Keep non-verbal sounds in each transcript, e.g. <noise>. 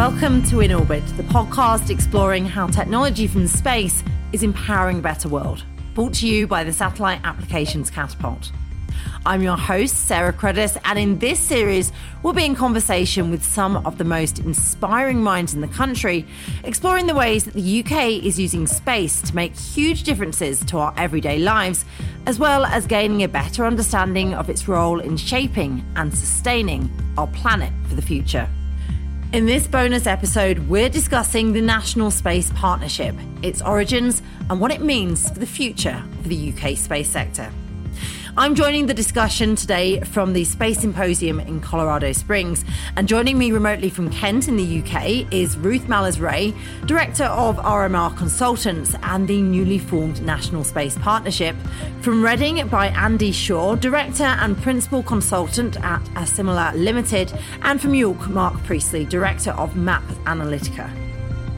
Welcome to In Orbit, the podcast exploring how technology from space is empowering a better world. Brought to you by the Satellite Applications Catapult. I'm your host, Sarah Cruddas, and in this series, we'll be in conversation with some of the most inspiring minds in the country, exploring the ways that the UK is using space to make huge differences to our everyday lives, as well as gaining a better understanding of its role in shaping and sustaining our planet for the future. In this bonus episode, we're discussing the National Space Partnership, its origins, and what it means for the future for the UK space sector. I'm joining the discussion today from the Space Symposium in Colorado Springs. And joining me remotely from Kent in the UK is Ruth Mallors Ray, Director of RMR Consultants and the newly formed National Space Partnership. From Reading by Andy Shaw, Director and Principal Consultant at Assimila Limited. And from York, Mark Priestley, Director of MAP Analytica.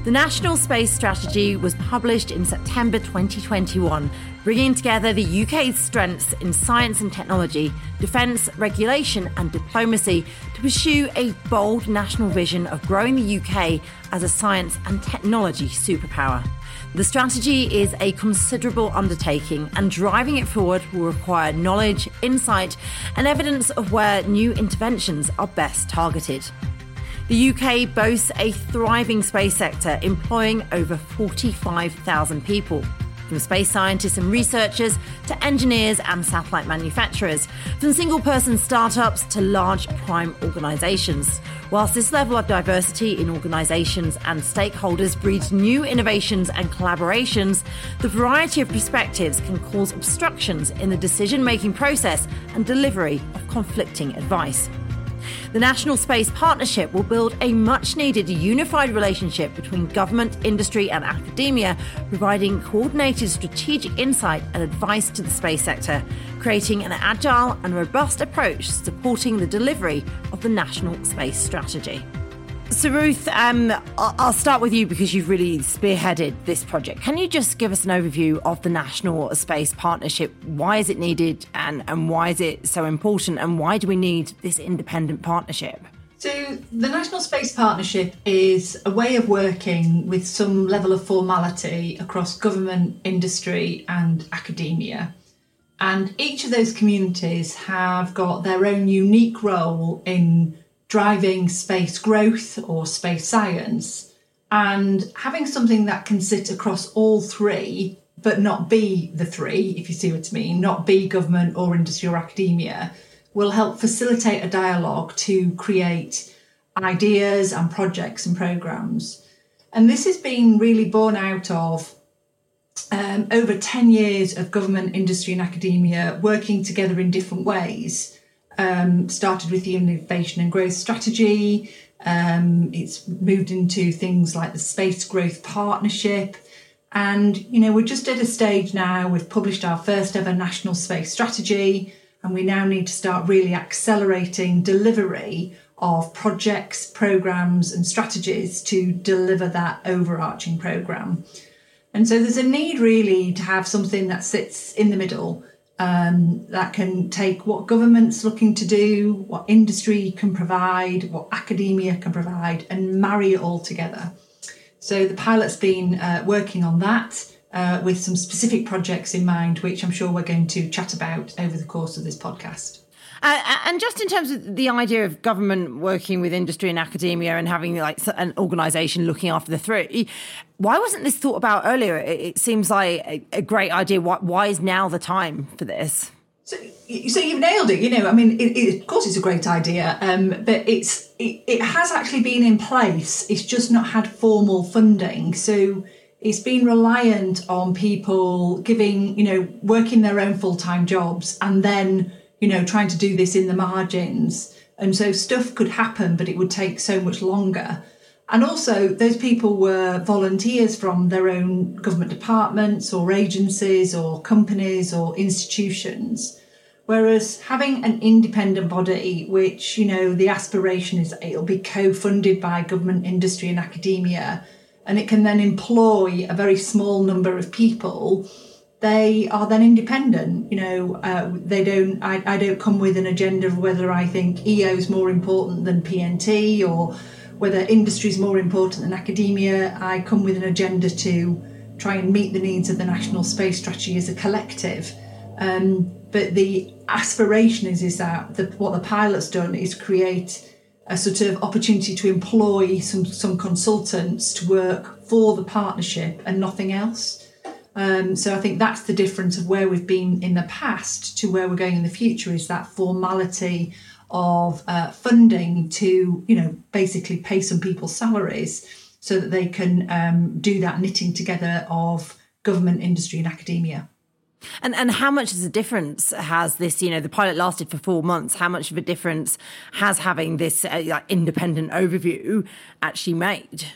The National Space Strategy was published in September 2021, bringing together the UK's strengths in science and technology, defence, regulation, and diplomacy to pursue a bold national vision of growing the UK as a science and technology superpower. The strategy is a considerable undertaking, and driving it forward will require knowledge, insight, and evidence of where new interventions are best targeted. The UK boasts a thriving space sector employing over 45,000 people. From space scientists and researchers to engineers and satellite manufacturers, from single person startups to large prime organisations. Whilst this level of diversity in organisations and stakeholders breeds new innovations and collaborations, the variety of perspectives can cause obstructions in the decision making process and delivery of conflicting advice. The National Space Partnership will build a much needed unified relationship between government, industry, and academia, providing coordinated strategic insight and advice to the space sector, creating an agile and robust approach supporting the delivery of the National Space Strategy. So, Ruth, um, I'll start with you because you've really spearheaded this project. Can you just give us an overview of the National Space Partnership? Why is it needed and, and why is it so important? And why do we need this independent partnership? So, the National Space Partnership is a way of working with some level of formality across government, industry, and academia. And each of those communities have got their own unique role in driving space growth or space science and having something that can sit across all three but not be the three if you see what i mean not be government or industry or academia will help facilitate a dialogue to create ideas and projects and programs. And this has been really born out of um, over 10 years of government industry and academia working together in different ways um, started with the innovation and growth strategy. Um, it's moved into things like the Space Growth Partnership. And, you know, we're just at a stage now, we've published our first ever national space strategy, and we now need to start really accelerating delivery of projects, programs, and strategies to deliver that overarching program. And so there's a need really to have something that sits in the middle um, that can take what government's looking to do, what industry can provide, what academia can provide, and marry it all together. So the pilot's been uh, working on that uh, with some specific projects in mind, which I'm sure we're going to chat about over the course of this podcast. Uh, and just in terms of the idea of government working with industry and academia and having like an organisation looking after the three, why wasn't this thought about earlier? It, seems like a, a great idea. Why, why, is now the time for this? So, so you've nailed it. You know, I mean, it, it, of course, it's a great idea, um, but it's it, it has actually been in place. It's just not had formal funding. So it's been reliant on people giving, you know, working their own full time jobs and then you know, trying to do this in the margins. And so stuff could happen, but it would take so much longer. And also, those people were volunteers from their own government departments or agencies or companies or institutions. Whereas having an independent body, which, you know, the aspiration is it'll be co funded by government, industry, and academia, and it can then employ a very small number of people they are then independent. You know, uh, they don't. I, I don't come with an agenda of whether I think EO is more important than PNT or whether industry is more important than academia. I come with an agenda to try and meet the needs of the national space strategy as a collective. Um, but the aspiration is is that the, what the pilot's done is create a sort of opportunity to employ some some consultants to work for the partnership and nothing else. Um, so I think that's the difference of where we've been in the past to where we're going in the future is that formality of uh, funding to you know basically pay some people's salaries so that they can um, do that knitting together of government, industry, and academia. And and how much is a difference has this? You know, the pilot lasted for four months. How much of a difference has having this uh, independent overview actually made?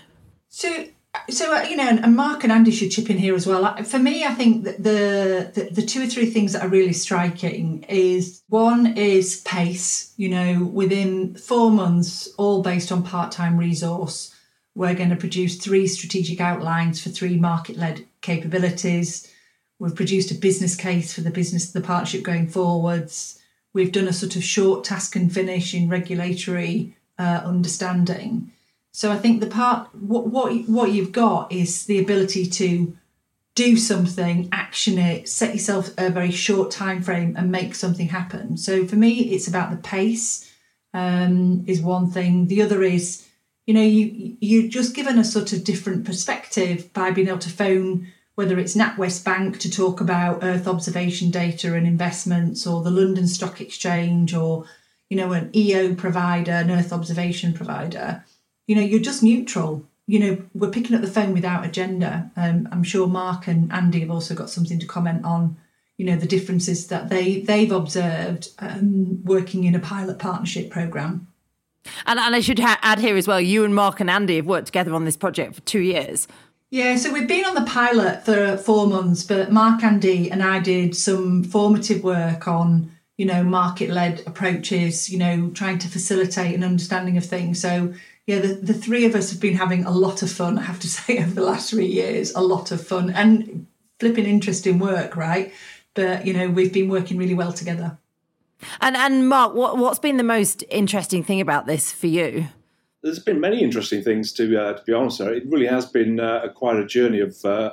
So. So uh, you know, and Mark and Andy should chip in here as well. For me, I think that the, the the two or three things that are really striking is one is pace. You know, within four months, all based on part time resource, we're going to produce three strategic outlines for three market led capabilities We've produced a business case for the business, the partnership going forwards. We've done a sort of short task and finish in regulatory uh, understanding. So I think the part what what what you've got is the ability to do something, action it, set yourself a very short time frame, and make something happen. So for me, it's about the pace. Um, is one thing. The other is, you know, you you're just given a sort of different perspective by being able to phone whether it's NatWest Bank to talk about Earth observation data and investments, or the London Stock Exchange, or you know an EO provider, an Earth observation provider, you know you're just neutral. You know we're picking up the phone without agenda. Um, I'm sure Mark and Andy have also got something to comment on. You know the differences that they they've observed um, working in a pilot partnership program. And, and I should ha- add here as well, you and Mark and Andy have worked together on this project for two years. Yeah, so we've been on the pilot for four months, but Mark, Andy, and I did some formative work on, you know, market led approaches, you know, trying to facilitate an understanding of things. So, yeah, the, the three of us have been having a lot of fun, I have to <laughs> say, over the last three years, a lot of fun and flipping interesting work, right? But, you know, we've been working really well together. And, and Mark, what, what's been the most interesting thing about this for you? there's been many interesting things to uh, to be honest. It really has been uh, quite a journey of uh,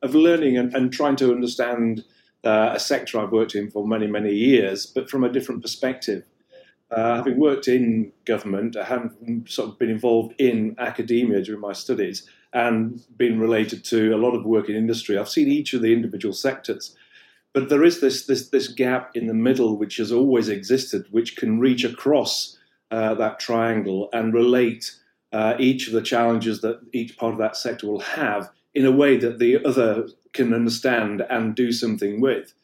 of learning and, and, trying to understand uh, a sector I've worked in for many many years, but from a different perspective. Uh, having worked in government, I have sort of been involved in academia during my studies and been related to a lot of work in industry. I've seen each of the individual sectors, but there is this this this gap in the middle which has always existed, which can reach across uh, that triangle and relate uh, each of the challenges that each part of that sector will have in a way that the other can understand and do something with.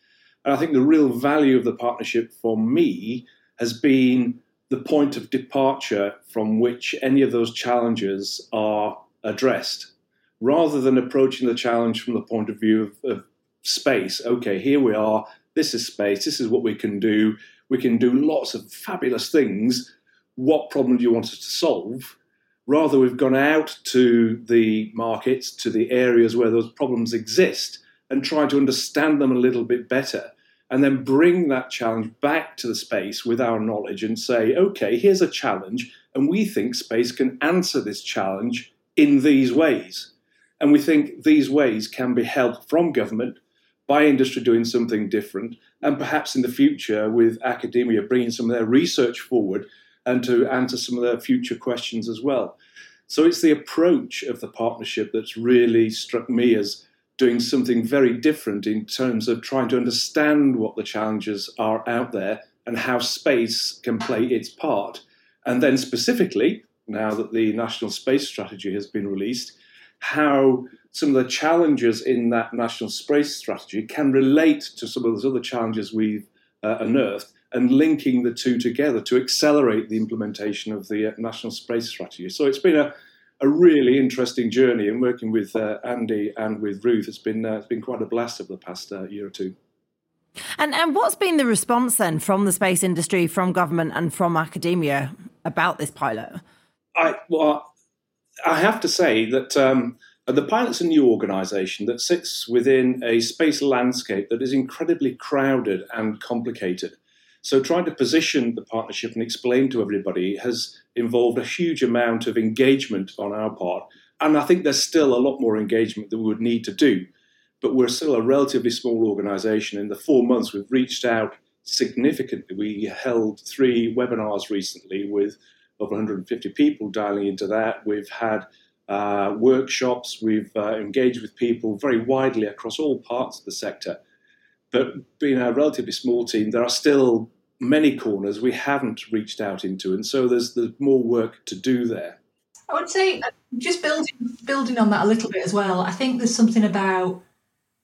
And I think the real value of the partnership for me has been the point of departure from which any of those challenges are addressed, rather than approaching the challenge from the point of view of, of space. Okay, here we are. This is space. This is what we can do. We can do lots of fabulous things what problem do you want us to solve? Rather, we've gone out to the markets, to the areas where those problems exist, and tried to understand them a little bit better. And then bring that challenge back to the space with our knowledge and say, okay, here's a challenge, and we think space can answer this challenge in these ways. And we think these ways can be helped from government by industry doing something different, and perhaps in the future with academia bringing some of their research forward and to answer some of their future questions as well. So it's the approach of the partnership that's really struck me as doing something very different in terms of trying to understand what the challenges are out there and how space can play its part. And then, specifically, now that the National Space Strategy has been released, how some of the challenges in that National Space Strategy can relate to some of those other challenges we've uh, unearthed and linking the two together to accelerate the implementation of the uh, national space strategy. So it's been a, a really interesting journey, and working with uh, Andy and with Ruth, it's been uh, it's been quite a blast over the past uh, year or two. And and what's been the response then from the space industry, from government, and from academia about this pilot? I well, I have to say that. Um, the pilot's a new organisation that sits within a space landscape that is incredibly crowded and complicated. So trying to position the partnership and explain to everybody has involved a huge amount of engagement on our part. And I think there's still a lot more engagement that we would need to do. But we're still a relatively small organisation. In the four months, we've reached out significantly. We held three webinars recently with over 150 people dialing into that. We've had uh, workshops, we've uh, engaged with people very widely across all parts of the sector. But being a relatively small team, there are still many corners we haven't reached out into, and so there's there's more work to do there. I would say, uh, just building building on that a little bit as well. I think there's something about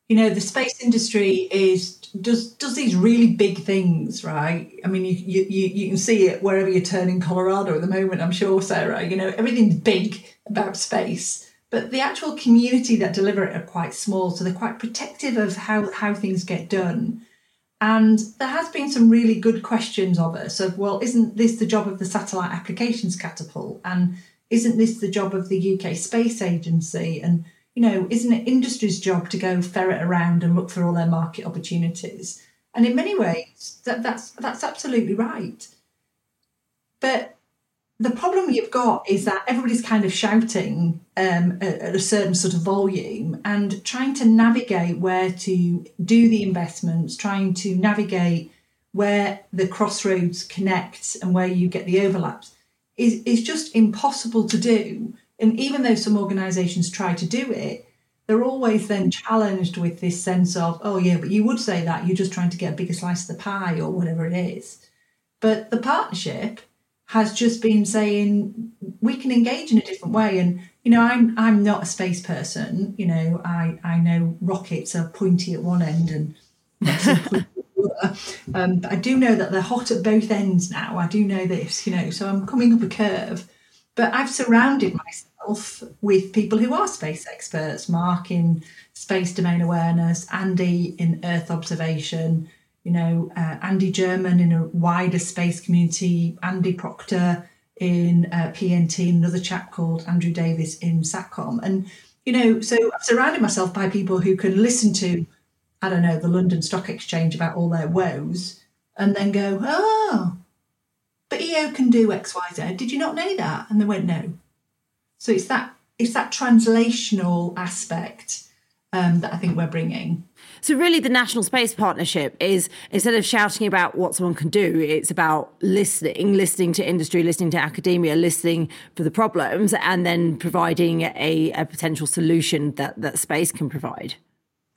you know the space industry is does does these really big things right i mean you, you you can see it wherever you turn in colorado at the moment i'm sure sarah you know everything's big about space but the actual community that deliver it are quite small so they're quite protective of how how things get done and there has been some really good questions of us of well isn't this the job of the satellite applications catapult and isn't this the job of the uk space agency and you know, isn't it industry's job to go ferret around and look for all their market opportunities? And in many ways, that, that's that's absolutely right. But the problem you've got is that everybody's kind of shouting um, at, at, a certain sort of volume and trying to navigate where to do the investments, trying to navigate where the crossroads connect and where you get the overlaps is, is just impossible to do and even though some organisations try to do it, they're always then challenged with this sense of, oh, yeah, but you would say that you're just trying to get a bigger slice of the pie or whatever it is. But the partnership has just been saying we can engage in a different way. And, you know, I'm I'm not a space person. You know, I, I know rockets are pointy at one end and um, but I do know that they're hot at both ends now. I do know this, you know, so I'm coming up a curve. But I've surrounded myself myself with people who are space experts, Mark in space domain awareness, Andy in Earth observation, you know, uh, Andy German in a wider space community, Andy Proctor in uh, PNT, another chap called Andrew Davis in SATCOM. And, you know, so I've surrounded myself by people who can listen to, I don't know, the London Stock Exchange about all their woes and then go, oh, but EO can do X, Y, Z. Did you not know that? And they went, no. So it's that it's that translational aspect um, that I think we're bringing. So really, the National Space Partnership is instead of shouting about what someone can do, it's about listening, listening to industry, listening to academia, listening for the problems, and then providing a, a potential solution that that space can provide.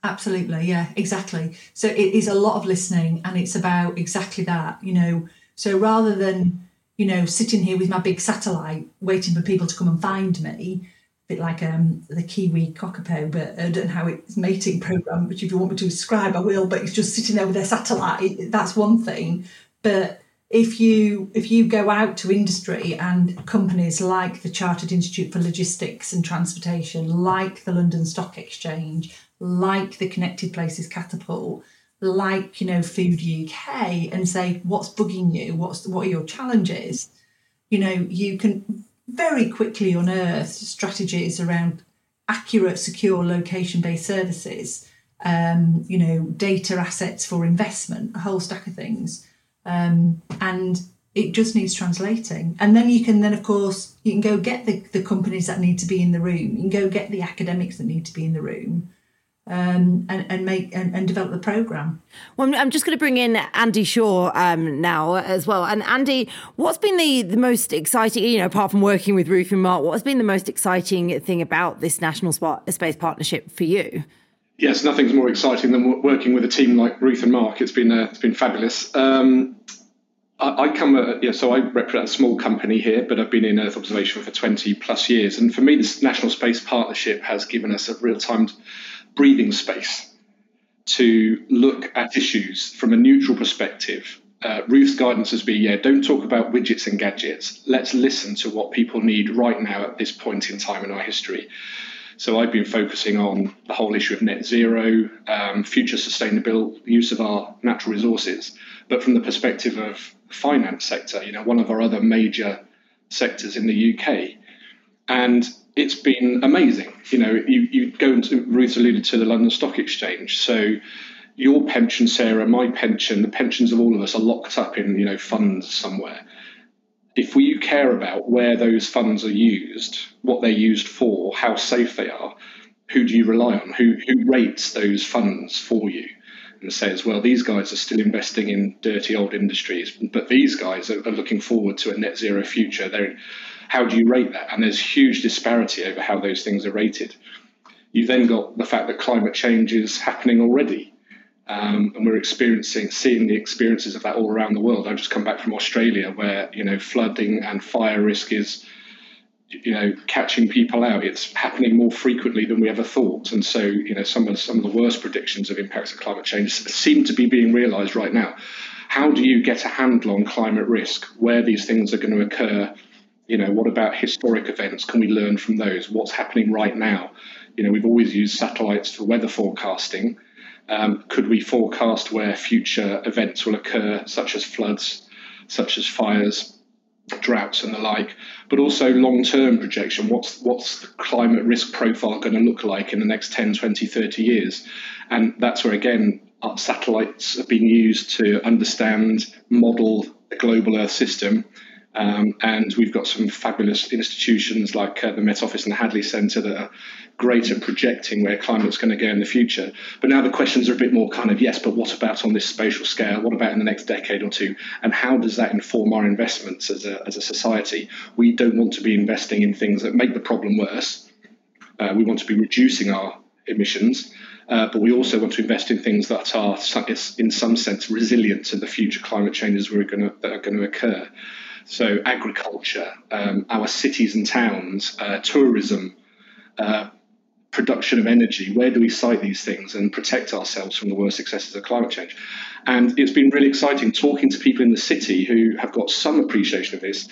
Absolutely, yeah, exactly. So it is a lot of listening, and it's about exactly that. You know, so rather than you know, sitting here with my big satellite waiting for people to come and find me, bit like um, the Kiwi kakapo, but I don't know how it's mating program, which if you want me to describe, I will, but it's just sitting there with their satellite. That's one thing. But if you if you go out to industry and companies like the Chartered Institute for Logistics and Transportation, like the London Stock Exchange, like the Connected Places Catapult, like you know Food UK and say what's bugging you, what's what are your challenges. You know, you can very quickly unearth strategies around accurate, secure, location-based services. Um, you know, data assets for investment, a whole stack of things, um, and it just needs translating. And then you can then, of course, you can go get the, the companies that need to be in the room. You can go get the academics that need to be in the room um, and, and make and, and, develop the program. Well, I'm just going to bring in Andy Shaw um, now as well. And Andy, what's been the, the most exciting, you know, apart from working with Ruth and Mark, what has been the most exciting thing about this National Space Partnership for you? Yes, nothing's more exciting than working with a team like Ruth and Mark. It's been uh, it's been fabulous. Um, I, I come, uh, yeah, so I represent a small company here, but I've been in Earth observation for 20 plus years. And for me, this National Space Partnership has given us a real time breathing space to look at issues from a neutral perspective. Uh, Ruth's guidance has been, yeah, don't talk about widgets and gadgets. Let's listen to what people need right now at this point in time in our history. So I've been focusing on the whole issue of net zero, um, future sustainable use of our natural resources, but from the perspective of finance sector, you know, one of our other major sectors in the UK. And it's been amazing. You know, you, you go into Ruth alluded to the London Stock Exchange. So your pension, Sarah, my pension, the pensions of all of us are locked up in you know funds somewhere. If we care about where those funds are used, what they're used for, how safe they are, who do you rely on? Who who rates those funds for you? And says, well, these guys are still investing in dirty old industries, but these guys are, are looking forward to a net zero future. They're, how do you rate that? And there's huge disparity over how those things are rated. You've then got the fact that climate change is happening already. Um, and we're experiencing, seeing the experiences of that all around the world. I've just come back from Australia, where you know flooding and fire risk is, you know, catching people out. It's happening more frequently than we ever thought, and so you know some of some of the worst predictions of impacts of climate change seem to be being realised right now. How do you get a handle on climate risk? Where these things are going to occur? You know, what about historic events? Can we learn from those? What's happening right now? You know, we've always used satellites for weather forecasting. Um, could we forecast where future events will occur, such as floods, such as fires, droughts, and the like? But also long-term projection. What's what's the climate risk profile going to look like in the next 10, 20, 30 years? And that's where again our satellites have been used to understand, model the global Earth system um, and we've got some fabulous institutions like uh, the Met Office and the Hadley Centre that are great at projecting where climate's going to go in the future. But now the questions are a bit more kind of yes, but what about on this spatial scale? What about in the next decade or two? And how does that inform our investments as a, as a society? We don't want to be investing in things that make the problem worse. Uh, we want to be reducing our emissions. Uh, but we also want to invest in things that are, in some sense, resilient to the future climate changes that are going to occur. So, agriculture, um, our cities and towns, uh, tourism, uh, production of energy. Where do we site these things and protect ourselves from the worst excesses of climate change? And it's been really exciting talking to people in the city who have got some appreciation of this.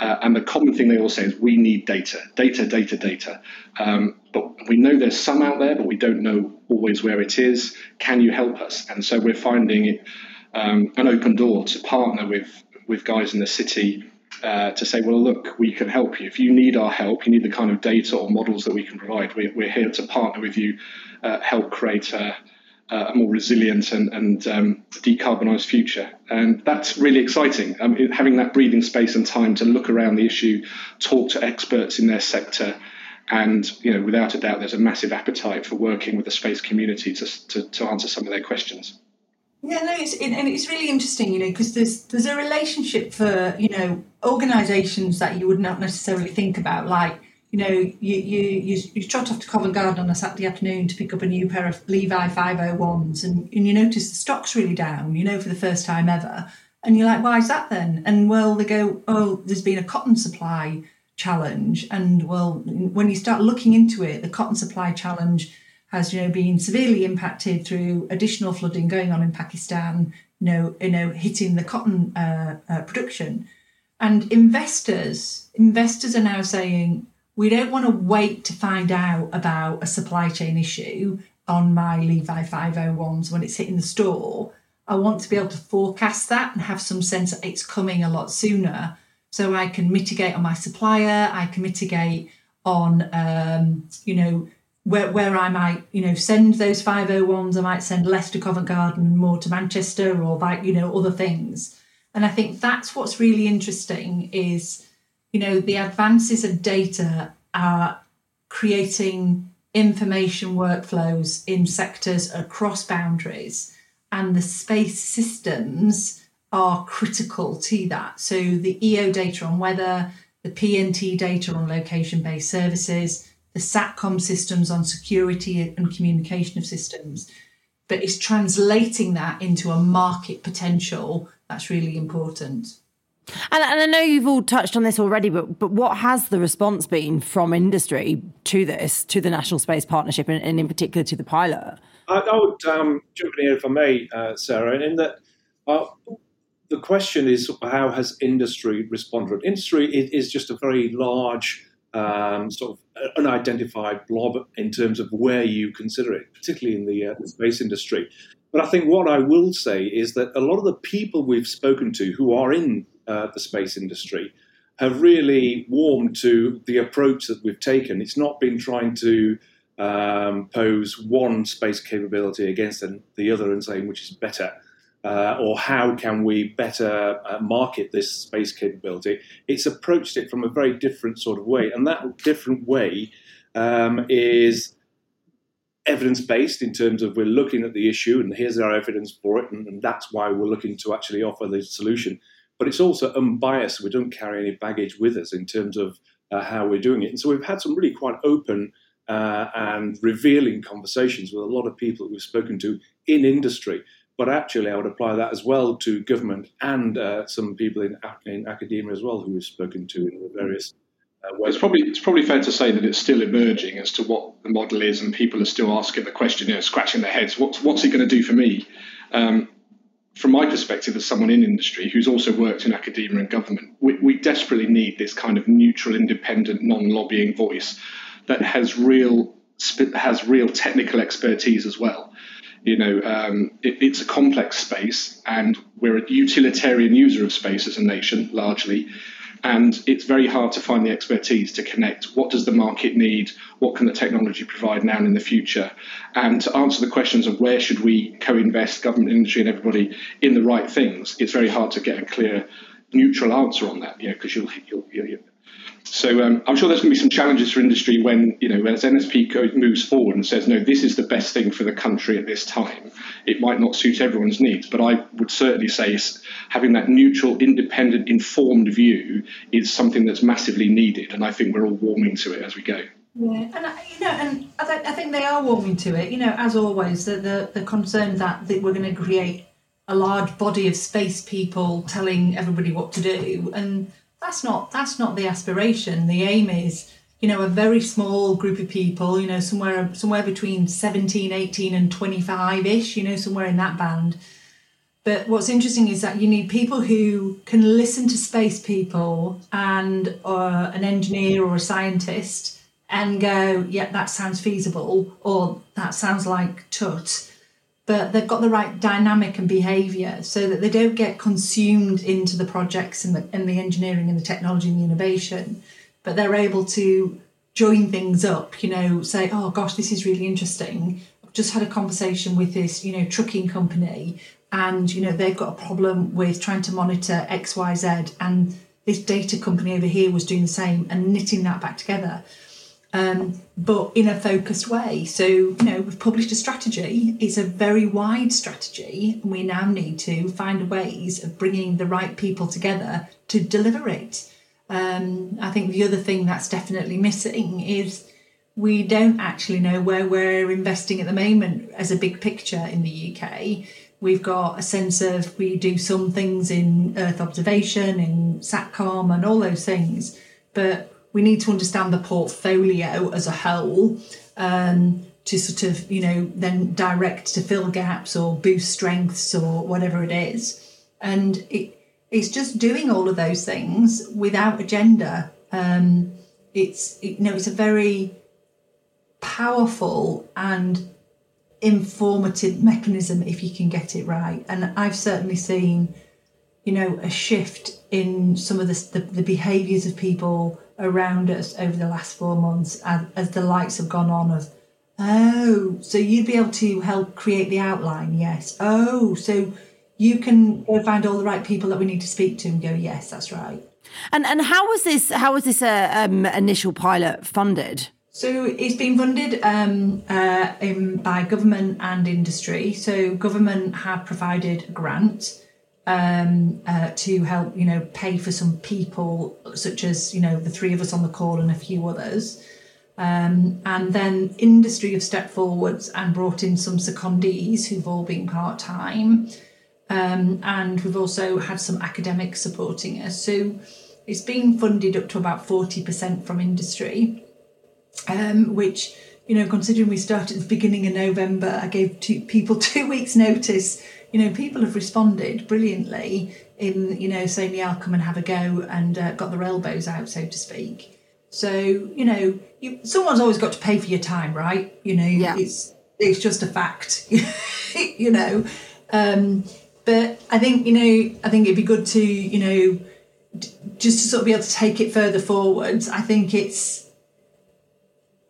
Uh, and the common thing they all say is, we need data, data, data, data. Um, but we know there's some out there, but we don't know always where it is. Can you help us? And so we're finding it um, an open door to partner with with guys in the city uh, to say, well, look, we can help you. If you need our help, you need the kind of data or models that we can provide, we're, we're here to partner with you, uh, help create a, a, more resilient and, and um, decarbonised future. And that's really exciting. Um, having that breathing space and time to look around the issue, talk to experts in their sector. And you know, without a doubt, there's a massive appetite for working with the space community to, to, to answer some of their questions. Yeah, no, it's and it's really interesting, you know, because there's there's a relationship for you know organisations that you would not necessarily think about, like you know, you you you, you trot off to Covent Garden on a Saturday afternoon to pick up a new pair of Levi 501s, and and you notice the stock's really down, you know, for the first time ever, and you're like, why is that then? And well, they go, oh, there's been a cotton supply challenge, and well, when you start looking into it, the cotton supply challenge has you know been severely impacted through additional flooding going on in Pakistan, you know, you know, hitting the cotton uh, uh, production, and investors investors are now saying we don't want to wait to find out about a supply chain issue on my Levi 501s when it's hitting the store. I want to be able to forecast that and have some sense that it's coming a lot sooner so I can mitigate on my supplier, I can mitigate on, um, you know, where, where I might, you know, send those 501s, I might send less to Covent Garden more to Manchester or like, you know, other things. And I think that's what's really interesting is, you know, the advances of data are creating information workflows in sectors across boundaries and the space systems are critical to that. So the EO data on weather, the PNT data on location based services, the SATCOM systems on security and communication of systems, but it's translating that into a market potential that's really important. And, and, I know you've all touched on this already, but but what has the response been from industry to this, to the National Space Partnership, and, and in particular to the pilot? I, I would um, jump in here if I may, uh, Sarah, in that uh, the question is how has industry responded? Industry is, is just a very large um, sort of unidentified blob in terms of where you consider it, particularly in the, uh, the space industry. But I think what I will say is that a lot of the people we've spoken to who are in uh, the space industry have really warmed to the approach that we've taken. It's not been trying to um, pose one space capability against the other and saying which is better. Uh, or how can we better uh, market this space capability? It's approached it from a very different sort of way, and that different way um, is evidence based in terms of we're looking at the issue and here's our evidence for it, and, and that's why we're looking to actually offer the solution. But it's also unbiased. We don't carry any baggage with us in terms of uh, how we're doing it. And so we've had some really quite open uh, and revealing conversations with a lot of people that we've spoken to in industry. But actually, I would apply that as well to government and uh, some people in, in academia as well who we've spoken to in the various uh, it's probably it's probably fair to say that it's still emerging as to what the model is, and people are still asking the question, you know, scratching their heads. What's what's it going to do for me? Um, from my perspective, as someone in industry who's also worked in academia and government, we, we desperately need this kind of neutral, independent, non-lobbying voice that has real has real technical expertise as well. You know, um, it, it's a complex space, and we're a utilitarian user of space as a nation, largely. And it's very hard to find the expertise to connect what does the market need, what can the technology provide now and in the future, and to answer the questions of where should we co-invest, government, industry, and everybody in the right things. It's very hard to get a clear, neutral answer on that, you know, because you'll, you'll, you'll so um, I'm sure there's going to be some challenges for industry when, you know, as NSP moves forward and says, no, this is the best thing for the country at this time. It might not suit everyone's needs, but I would certainly say having that neutral, independent, informed view is something that's massively needed, and I think we're all warming to it as we go. Yeah, and you know, and I, th- I think they are warming to it. You know, as always, the the, the concern that, that we're going to create a large body of space people telling everybody what to do, and that's not that's not the aspiration. The aim is, you know, a very small group of people, you know, somewhere somewhere between 17, 18 and 25ish, you know, somewhere in that band. But what's interesting is that you need people who can listen to space people and uh, an engineer or a scientist and go, yeah, that sounds feasible, or that sounds like tut but they've got the right dynamic and behaviour so that they don't get consumed into the projects and the, and the engineering and the technology and the innovation, but they're able to join things up, you know, say, oh gosh, this is really interesting. I've just had a conversation with this, you know, trucking company and, you know, they've got a problem with trying to monitor XYZ and this data company over here was doing the same and knitting that back together um, but in a focused way. So, you know, we've published a strategy. It's a very wide strategy, and we now need to find ways of bringing the right people together to deliver it. Um, I think the other thing that's definitely missing is we don't actually know where we're investing at the moment as a big picture in the UK. We've got a sense of we do some things in Earth observation, in SATCOM, and all those things, but we need to understand the portfolio as a whole um, to sort of, you know, then direct to fill gaps or boost strengths or whatever it is. And it, it's just doing all of those things without agenda. Um, it's, it, you know, it's a very powerful and informative mechanism if you can get it right. And I've certainly seen, you know, a shift in some of the, the, the behaviours of people around us over the last four months as, as the lights have gone on of oh so you'd be able to help create the outline yes. Oh so you can go find all the right people that we need to speak to and go yes that's right. And and how was this how was this uh, um, initial pilot funded? So it's been funded um, uh, in, by government and industry. So government have provided a grant um, uh, to help, you know, pay for some people, such as, you know, the three of us on the call and a few others. Um, and then industry have stepped forwards and brought in some secondees who've all been part time. Um, and we've also had some academics supporting us. So it's been funded up to about 40% from industry, um, which, you know, considering we started at the beginning of November, I gave two people <laughs> two weeks' notice you know, people have responded brilliantly in, you know, saying, yeah, I'll come and have a go and uh, got their elbows out, so to speak. So, you know, you, someone's always got to pay for your time, right? You know, yeah. it's it's just a fact, <laughs> you know. Um, but I think, you know, I think it'd be good to, you know, d- just to sort of be able to take it further forwards. I think it's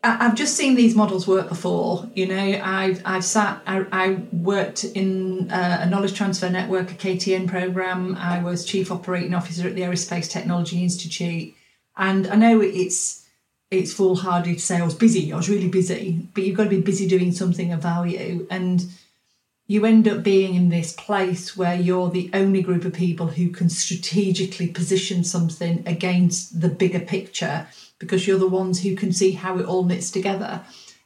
I've just seen these models work before. You know, I've I've sat. I, I worked in uh, a knowledge transfer network, a KTN program. I was chief operating officer at the Aerospace Technology Institute, and I know it's it's foolhardy to say I was busy. I was really busy, but you've got to be busy doing something of value, and you end up being in this place where you're the only group of people who can strategically position something against the bigger picture because you're the ones who can see how it all knits together.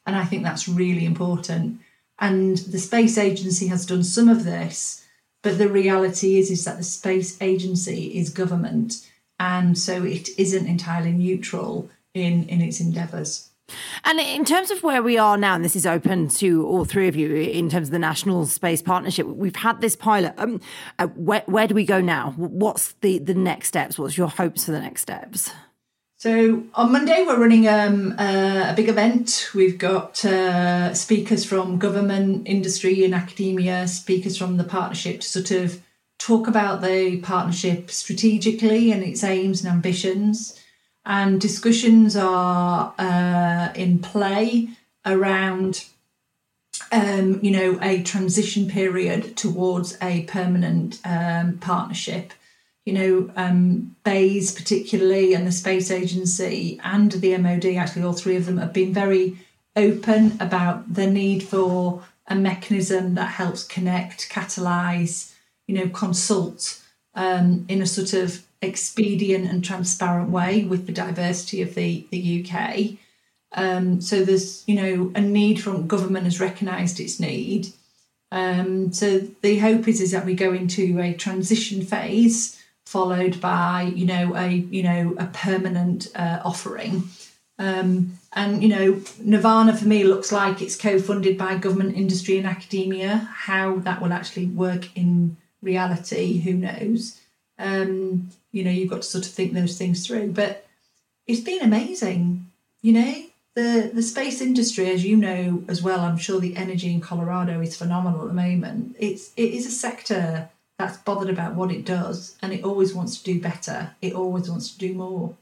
And I think that's really important. And the space agency has done some of this, but the reality is is that the space agency is government, and so it isn't entirely neutral in in its endeavours. And in terms of where we are now, and this is open to all three of you in terms of the National Space Partnership, we've had this pilot. Um, uh, where, where do we go now? What's the, the next steps? What's your hopes for the next steps? So on Monday, we're running um, uh, a big event. We've got uh, speakers from government, industry, and academia, speakers from the partnership to sort of talk about the partnership strategically and its aims and ambitions. And discussions are uh, in play around, um, you know, a transition period towards a permanent um, partnership you know, um, BEIS particularly and the Space Agency and the MOD, actually all three of them have been very open about the need for a mechanism that helps connect, catalyse, you know, consult um, in a sort of expedient and transparent way with the diversity of the, the UK. Um, so there's, you know, a need from government has recognised its need. Um, so the hope is is that we go into a transition phase followed by you know a you know a permanent uh, offering. Um, and you know, Nirvana for me looks like it's co-funded by government, industry, and academia. How that will actually work in reality, who knows? Um, you know, you've got to sort of think those things through. But it's been amazing. You know, the the space industry, as you know as well, I'm sure the energy in Colorado is phenomenal at the moment. It's it is a sector that's bothered about what it does and it always wants to do better. It always wants to do more.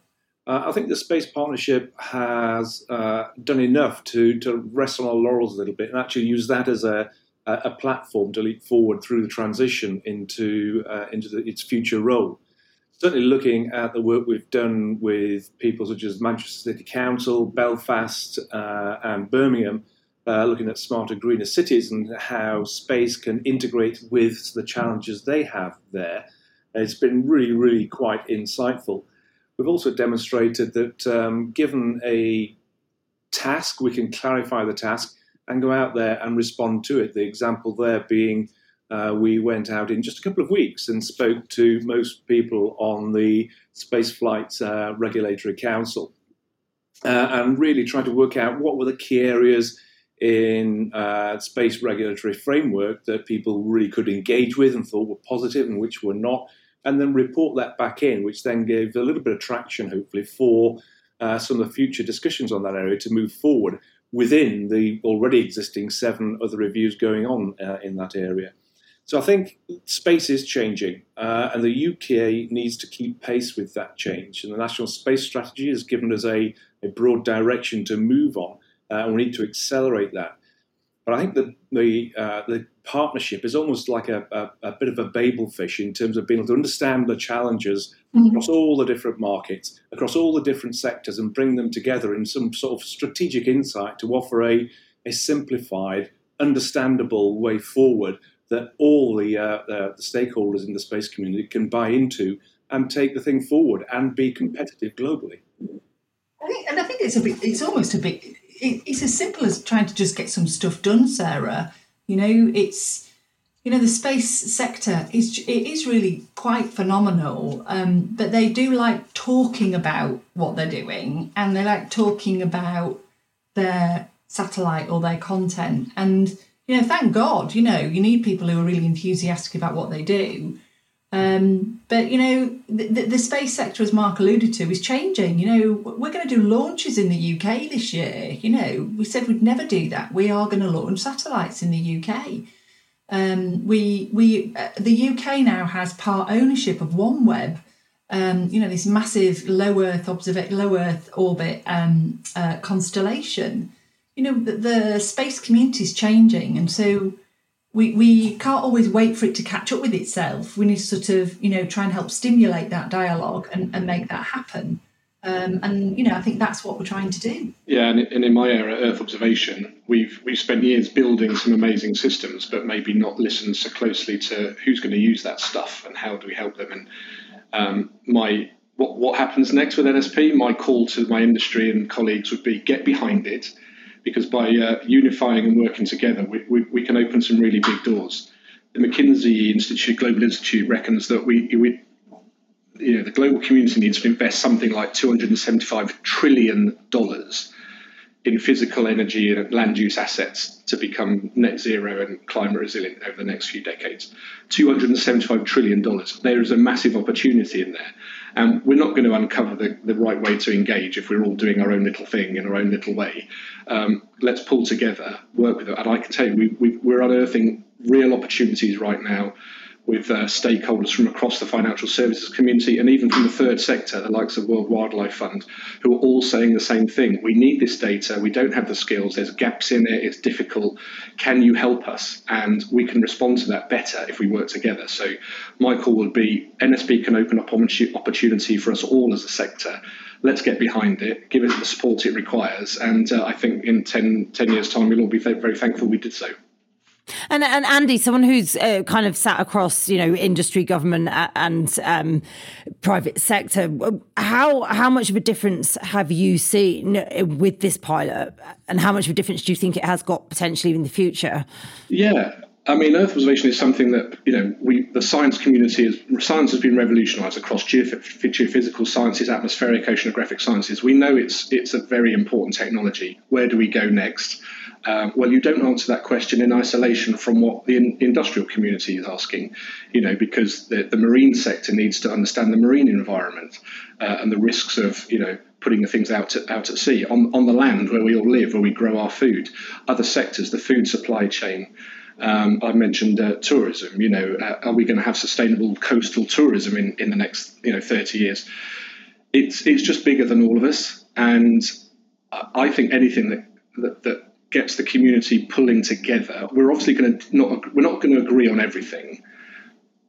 Uh, I think the Space Partnership has uh, done enough to, to rest on our laurels a little bit and actually use that as a, a platform to leap forward through the transition into, uh, into the, its future role. Certainly, looking at the work we've done with people such as Manchester City Council, Belfast, uh, and Birmingham, uh, looking at smarter, greener cities and how space can integrate with the challenges they have there. It's been really, really quite insightful. We've also demonstrated that um, given a task, we can clarify the task and go out there and respond to it. The example there being uh, we went out in just a couple of weeks and spoke to most people on the Spaceflight uh, Regulatory Council uh, and really tried to work out what were the key areas in uh, space regulatory framework that people really could engage with and thought were positive and which were not, and then report that back in, which then gave a little bit of traction, hopefully, for uh, some of the future discussions on that area to move forward within the already existing seven other reviews going on uh, in that area. So I think space is changing, uh, and the UK needs to keep pace with that change. And the National Space Strategy has given us a, a broad direction to move on uh, and we need to accelerate that. But I think that the uh, the partnership is almost like a, a, a, bit of a babel fish in terms of being able to understand the challenges mm-hmm. across all the different markets, across all the different sectors, and bring them together in some sort of strategic insight to offer a, a simplified, understandable way forward that all the, uh, the, the stakeholders in the space community can buy into and take the thing forward and be competitive globally. I think, and I think it's a bit, it's almost a bit it, it's as simple as trying to just get some stuff done, Sarah. You know, it's you know the space sector is it is really quite phenomenal. Um, but they do like talking about what they're doing, and they like talking about their satellite or their content. And you know, thank God, you know, you need people who are really enthusiastic about what they do. Um, but you know, the, the, space sector, as Mark alluded to, is changing. You know, we're going to do launches in the UK this year. You know, we said we'd never do that. We are going to launch satellites in the UK. Um, we we uh, the UK now has part ownership of OneWeb, um, you know, this massive low Earth observa- low Earth orbit um, uh, constellation. You know, the, the space community is changing, and so we we can't always wait for it to catch up with itself. We need to sort of, you know, try and help stimulate that dialogue and, and make that happen. Um, and you know, I think that's what we're trying to do. Yeah, and, and in my area, Earth observation, we've we've spent years building some amazing systems, but maybe not listened so closely to who's going to use that stuff and how do we help them. And um, my what what happens next with NSP? My call to my industry and colleagues would be get behind it, because by uh, unifying and working together, we, we, we can open some really big doors. The McKinsey Institute Global Institute reckons that we, we you know, the global community needs to invest something like 275 trillion dollars in physical energy and land use assets to become net zero and climate resilient over the next few decades. $275 trillion. There is a massive opportunity in there. And we're not going to uncover the, the right way to engage if we're all doing our own little thing in our own little way. Um, let's pull together, work with it. And I can tell you, we, we, we're unearthing real opportunities right now with uh, stakeholders from across the financial services community and even from the third sector, the likes of World Wildlife Fund, who are all saying the same thing. We need this data. We don't have the skills. There's gaps in it. It's difficult. Can you help us? And we can respond to that better if we work together. So my call would be NSP can open up opportunity for us all as a sector. Let's get behind it, give it the support it requires. And uh, I think in 10, 10 years' time, we'll all be very thankful we did so. And, and Andy, someone who's uh, kind of sat across, you know, industry, government, and um, private sector, how how much of a difference have you seen with this pilot, and how much of a difference do you think it has got potentially in the future? Yeah, I mean, Earth observation is something that you know we the science community is science has been revolutionised across geophysical sciences, atmospheric, oceanographic sciences. We know it's it's a very important technology. Where do we go next? Um, well, you don't answer that question in isolation from what the in, industrial community is asking, you know, because the, the marine sector needs to understand the marine environment uh, and the risks of, you know, putting the things out to, out at sea on on the land where we all live, where we grow our food. Other sectors, the food supply chain. Um, I mentioned uh, tourism. You know, uh, are we going to have sustainable coastal tourism in, in the next you know 30 years? It's it's just bigger than all of us, and I think anything that that, that gets the community pulling together. We're obviously going to not we're not going to agree on everything,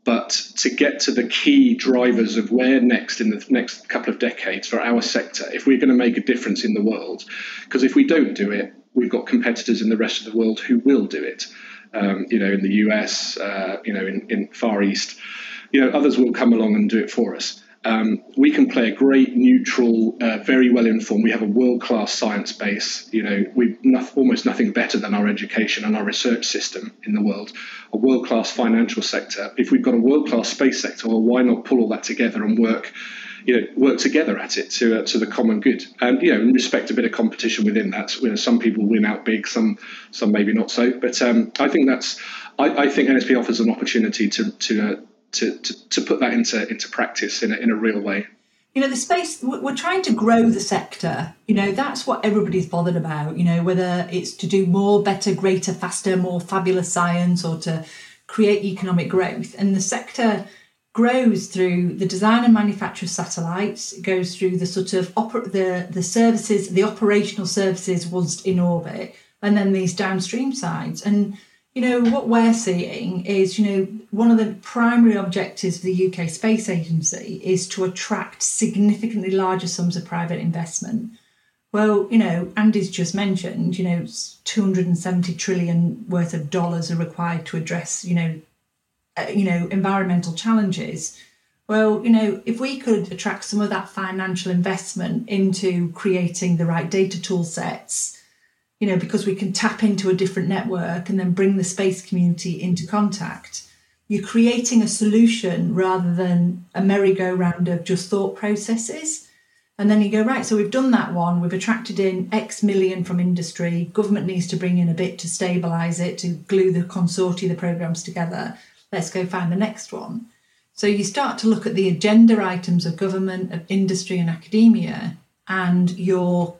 but to get to the key drivers of where next in the next couple of decades for our sector, if we're going to make a difference in the world, because if we don't do it, we've got competitors in the rest of the world who will do it. Um, you know, in the US, uh, you know, in, in Far East, you know, others will come along and do it for us. Um, we can play a great neutral, uh, very well informed. We have a world class science base. You know, we've almost nothing better than our education and our research system in the world. A world class financial sector. If we've got a world class space sector, well, why not pull all that together and work? You know, work together at it to uh, to the common good, and you know, respect a bit of competition within that. You know, some people win out big, some some maybe not so. But um, I think that's I, I, think NSP offers an opportunity to to uh, to, to, to put that into into practice in a, in a real way. You know, the space we're trying to grow the sector. You know, that's what everybody's bothered about. You know, whether it's to do more, better, greater, faster, more fabulous science, or to create economic growth, and the sector grows through the design and manufacture of satellites. It goes through the sort of oper- the the services, the operational services once in orbit, and then these downstream sides. And you know, what we're seeing is, you know, one of the primary objectives of the UK Space Agency is to attract significantly larger sums of private investment. Well, you know, Andy's just mentioned, you know, 270 trillion worth of dollars are required to address, you know, uh, you know, environmental challenges. Well, you know, if we could attract some of that financial investment into creating the right data tool sets, you know, because we can tap into a different network and then bring the space community into contact. You're creating a solution rather than a merry-go-round of just thought processes. And then you go, right, so we've done that one, we've attracted in X million from industry, government needs to bring in a bit to stabilise it, to glue the consortia, the programmes together. Let's go find the next one. So you start to look at the agenda items of government, of industry, and academia, and you're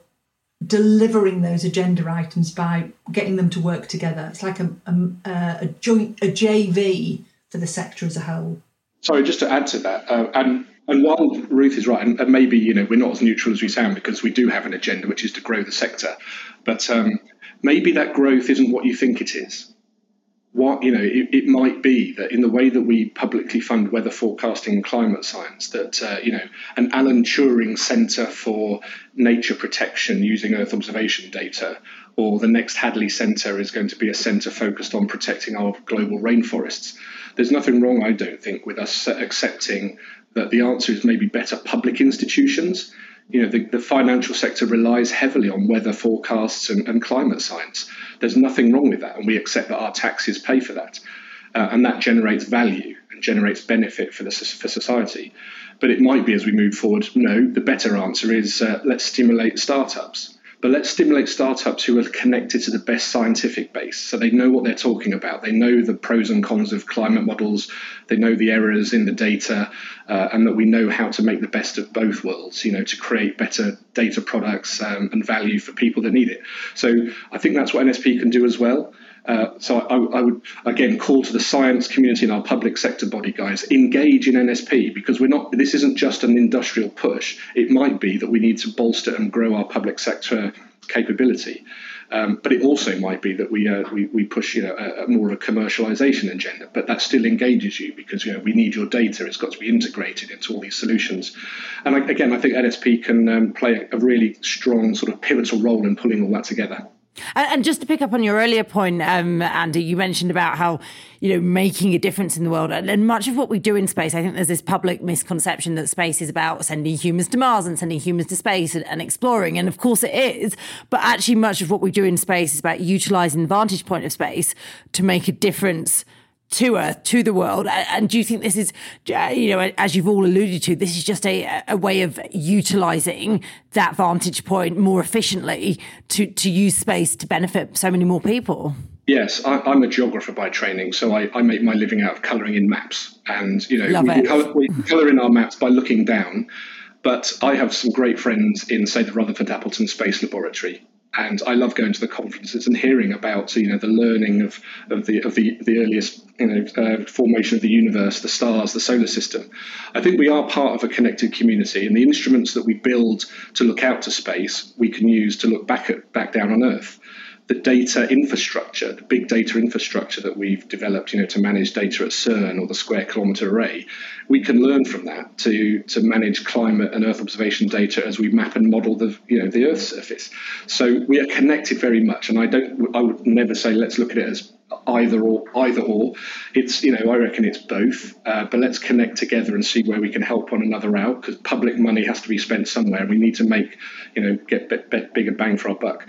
delivering those agenda items by getting them to work together. It's like a, a, a joint, a JV for the sector as a whole. Sorry, just to add to that, uh, and And while Ruth is right, and, and, maybe you know we're not as neutral as we sound because we do have an agenda, which is to grow the sector, but um, maybe that growth isn't what you think it is. What you know, it, it, might be that in the way that we publicly fund weather forecasting and climate science, that uh, you know, an Alan Turing Centre for Nature Protection using Earth observation data, or the next Hadley Centre is going to be a centre focused on protecting our global rainforests. There's nothing wrong, I don't think, with us accepting that the answer is maybe better public institutions. You know, the, the financial sector relies heavily on weather forecasts and, and, climate science. There's nothing wrong with that, and we accept that our taxes pay for that. Uh, and that generates value and generates benefit for, the, for society. But it might be as we move forward, no, the better answer is uh, let's stimulate startups but let's stimulate startups who are connected to the best scientific base. So they know what they're talking about. They know the pros and cons of climate models. They know the errors in the data, uh, and that we know how to make the best of both worlds, you know, to create better data products um, and value for people that need it. So I think that's what NSP can do as well. Uh, so I, I, would again call to the science community and our public sector body guys engage in NSP because we're not. This isn't just an industrial push. It might be that we need to bolster and grow our public sector capability. Um, but it also might be that we, uh, we, we push you know a, a more of a commercialization agenda, but that still engages you because you know we need your data. It's got to be integrated into all these solutions. And I, again, I think NSP can um, play a really strong sort of pivotal role in pulling all that together. And just to pick up on your earlier point, um, Andy, you mentioned about how you know making a difference in the world, and much of what we do in space, I think there's this public misconception that space is about sending humans to Mars and sending humans to space and, and exploring, and of course it is. But actually, much of what we do in space is about utilizing the vantage point of space to make a difference to Earth, to the world? And do you think this is, you know, as you've all alluded to, this is just a, a way of utilizing that vantage point more efficiently to, to use space to benefit so many more people? Yes, I, am a geographer by training, so I, I, make my living out of colouring in maps. And, you know, we, colour, we colour in our maps by looking down. But I have some great friends in, say, the Rutherford Appleton Space Laboratory, and I love going to the conferences and hearing about you know the learning of, of the of the, the earliest you know uh, formation of the universe, the stars, the solar system. I think we are part of a connected community, and the instruments that we build to look out to space, we can use to look back at back down on Earth the data infrastructure, the big data infrastructure that we've developed, you know, to manage data at CERN or the Square Kilometre Array, we can learn from that to to manage climate and Earth observation data as we map and model the you know the Earth's surface. So we are connected very much, and I don't, I would never say let's look at it as either or either or it's you know i reckon it's both uh, but let's connect together and see where we can help one another out because public money has to be spent somewhere we need to make you know get bit bigger bang for our buck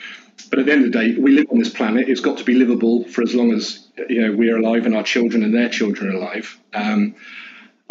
but at the end of the day, we live on this planet. It's got to be livable for as long as you know we're alive and our children and their children are alive. Um,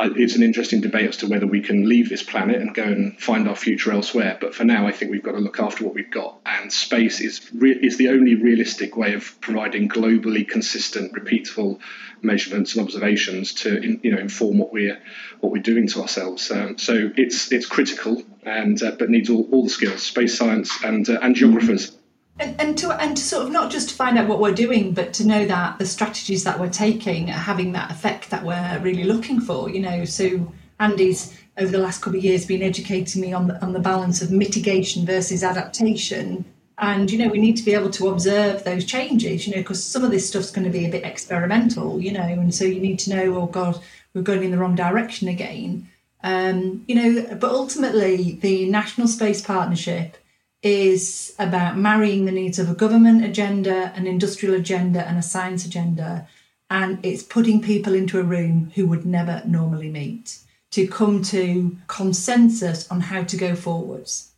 it's an interesting debate as to whether we can leave this planet and go and find our future elsewhere. But for now, I think we've got to look after what we've got, and space is re- is the only realistic way of providing globally consistent, repeatable measurements and observations to in, you know inform what we're what we're doing to ourselves. Um, so it's it's critical, and uh, but needs all, all the skills, space science and uh, and geographers. And, and to and to sort of not just to find out what we're doing, but to know that the strategies that we're taking are having that effect that we're really looking for. You know, so Andy's over the last couple of years been educating me on the, on the balance of mitigation versus adaptation. And you know, we need to be able to observe those changes. You know, because some of this stuff's going to be a bit experimental. You know, and so you need to know, oh God, we're going in the wrong direction again. Um, you know, but ultimately, the National Space Partnership is about marrying the needs of a government agenda, an industrial agenda, and a science agenda. And it's putting people into a room who would never normally meet to come to consensus on how to go forwards.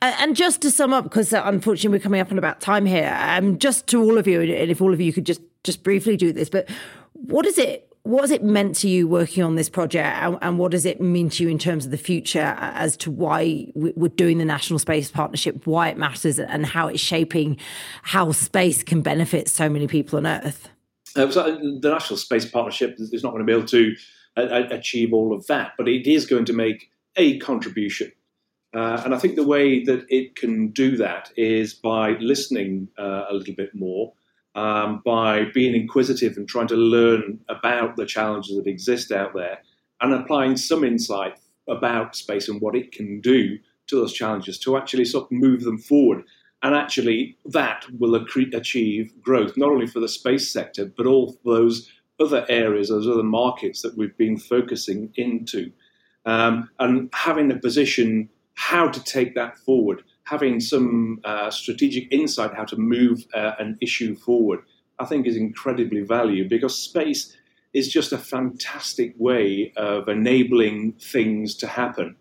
And just to sum up, because uh, unfortunately we're coming up on about time here, um, just to all of you, and if all of you could just just briefly do this, but what is it what has it meant to you working on this project and, and, what does it mean to you in terms of the future as to why we're doing the national space partnership why it matters and how it's shaping how space can benefit so many people on earth? Uh, so the national space partnership is not going to be able to uh, achieve all of that but it is going to make a contribution. Uh, and i think the way that it can do that is by listening uh, a little bit more um, by being inquisitive and trying to learn about the challenges that exist out there and applying some insight about space and what it can do to those challenges to actually sort of move them forward. And actually, that will achieve growth not only for the space sector, but all those other areas, those other markets that we've been focusing into. Um, and having a position how to take that forward, having some uh, strategic insight how to move uh, an issue forward, I think is incredibly valuable because space is just a fantastic way of enabling things to happen.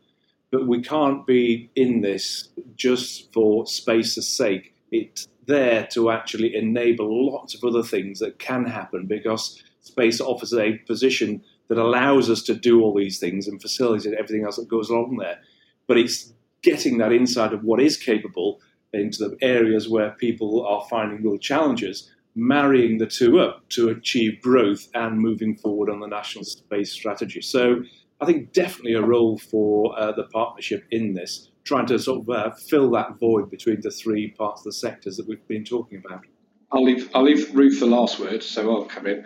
But we can't be in this just for space's sake. It's there to actually enable lots of other things that can happen because space offers a position that allows us to do all these things and facilitate everything else that goes along there. But it's getting that insight of what is capable into the areas where people are finding real challenges, marrying the two up to achieve growth and moving forward on the national space strategy. So I think definitely a role for uh, the partnership in this, trying to sort of uh, fill that void between the three parts of the sectors that we've been talking about. I'll leave I'll leave Ruth the last word, so I'll come in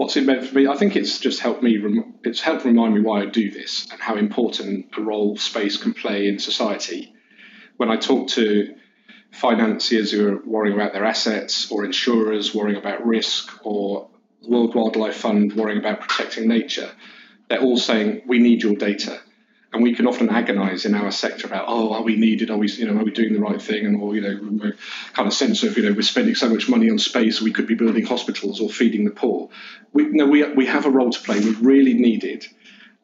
what's it meant for me? I think it's just helped me. It's helped remind me why I do this and how important a role space can play in society. When I talk to financiers who are worrying about their assets, or insurers worrying about risk, or World Wildlife Fund worrying about protecting nature, they're all saying we need your data and we can often agonize in our sector about oh are we needed are we you know are we doing the right thing and or you know kind of sense of you know we're spending so much money on space we could be building hospitals or feeding the poor we no we, we have a role to play we really need it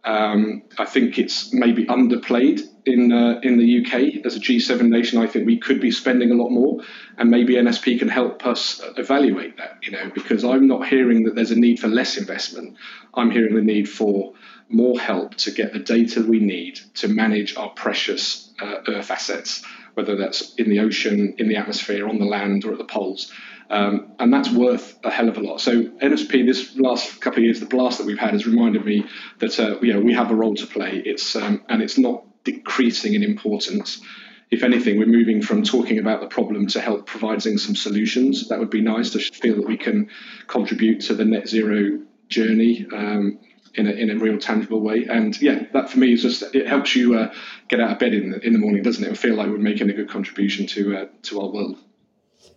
um, I think it's maybe underplayed in uh, in the UK as a G7 nation. I think we could be spending a lot more, and maybe NSP can help us evaluate that. You know, because I'm not hearing that there's a need for less investment. I'm hearing the need for more help to get the data we need to manage our precious uh, Earth assets, whether that's in the ocean, in the atmosphere, on the land, or at the poles. Um, and that's worth a hell of a lot. So NSP, this last couple of years, the blast that we've had has reminded me that uh, we have a role to play. It's um, and it's not decreasing in importance. If anything, we're moving from talking about the problem to help providing some solutions. That would be nice to feel that we can contribute to the net zero journey um, in a, in a real tangible way. And yeah, that for me is just it helps you uh, get out of bed in the, in the morning, doesn't it? And feel like we're making a good contribution to uh, to our world.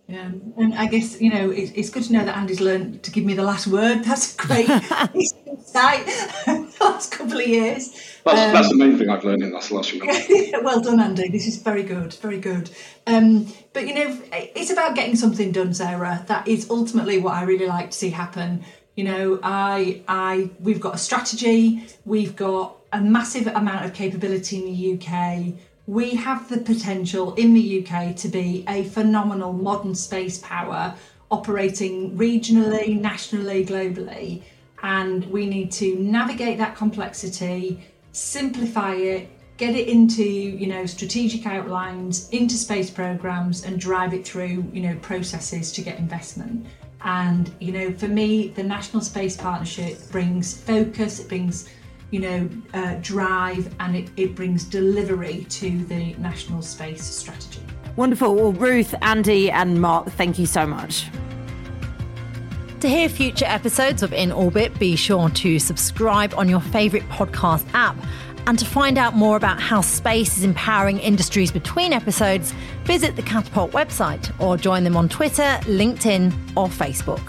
Yeah, and I guess you know it's, it's good to know that Andy's learned to give me the last word. <laughs> That's great <laughs> insight. <laughs> the last couple of years. That's, um, that's the main thing I've learned in the last few months. well done, Andy. This is very good, very good. Um, but you know, it's about getting something done, Sarah. That is ultimately what I really like to see happen. You know, I, I, we've got a strategy. We've got a massive amount of capability in the UK. We have the potential in the UK to be a phenomenal modern space power operating regionally, nationally, globally. And we need to navigate that complexity, simplify it, get it into you know strategic outlines into space programs and drive it through you know processes to get investment and, you know, for me, the National Space Partnership brings focus, it brings, you know, uh, drive, and it, it brings delivery to the National Space Strategy. Wonderful. Well, Ruth, Andy, and Mark, thank you so much. To hear future episodes of In Orbit, be sure to subscribe on your favourite podcast app. And to find out more about how space is empowering industries between episodes, visit the Catapult website or join them on Twitter, LinkedIn, or Facebook.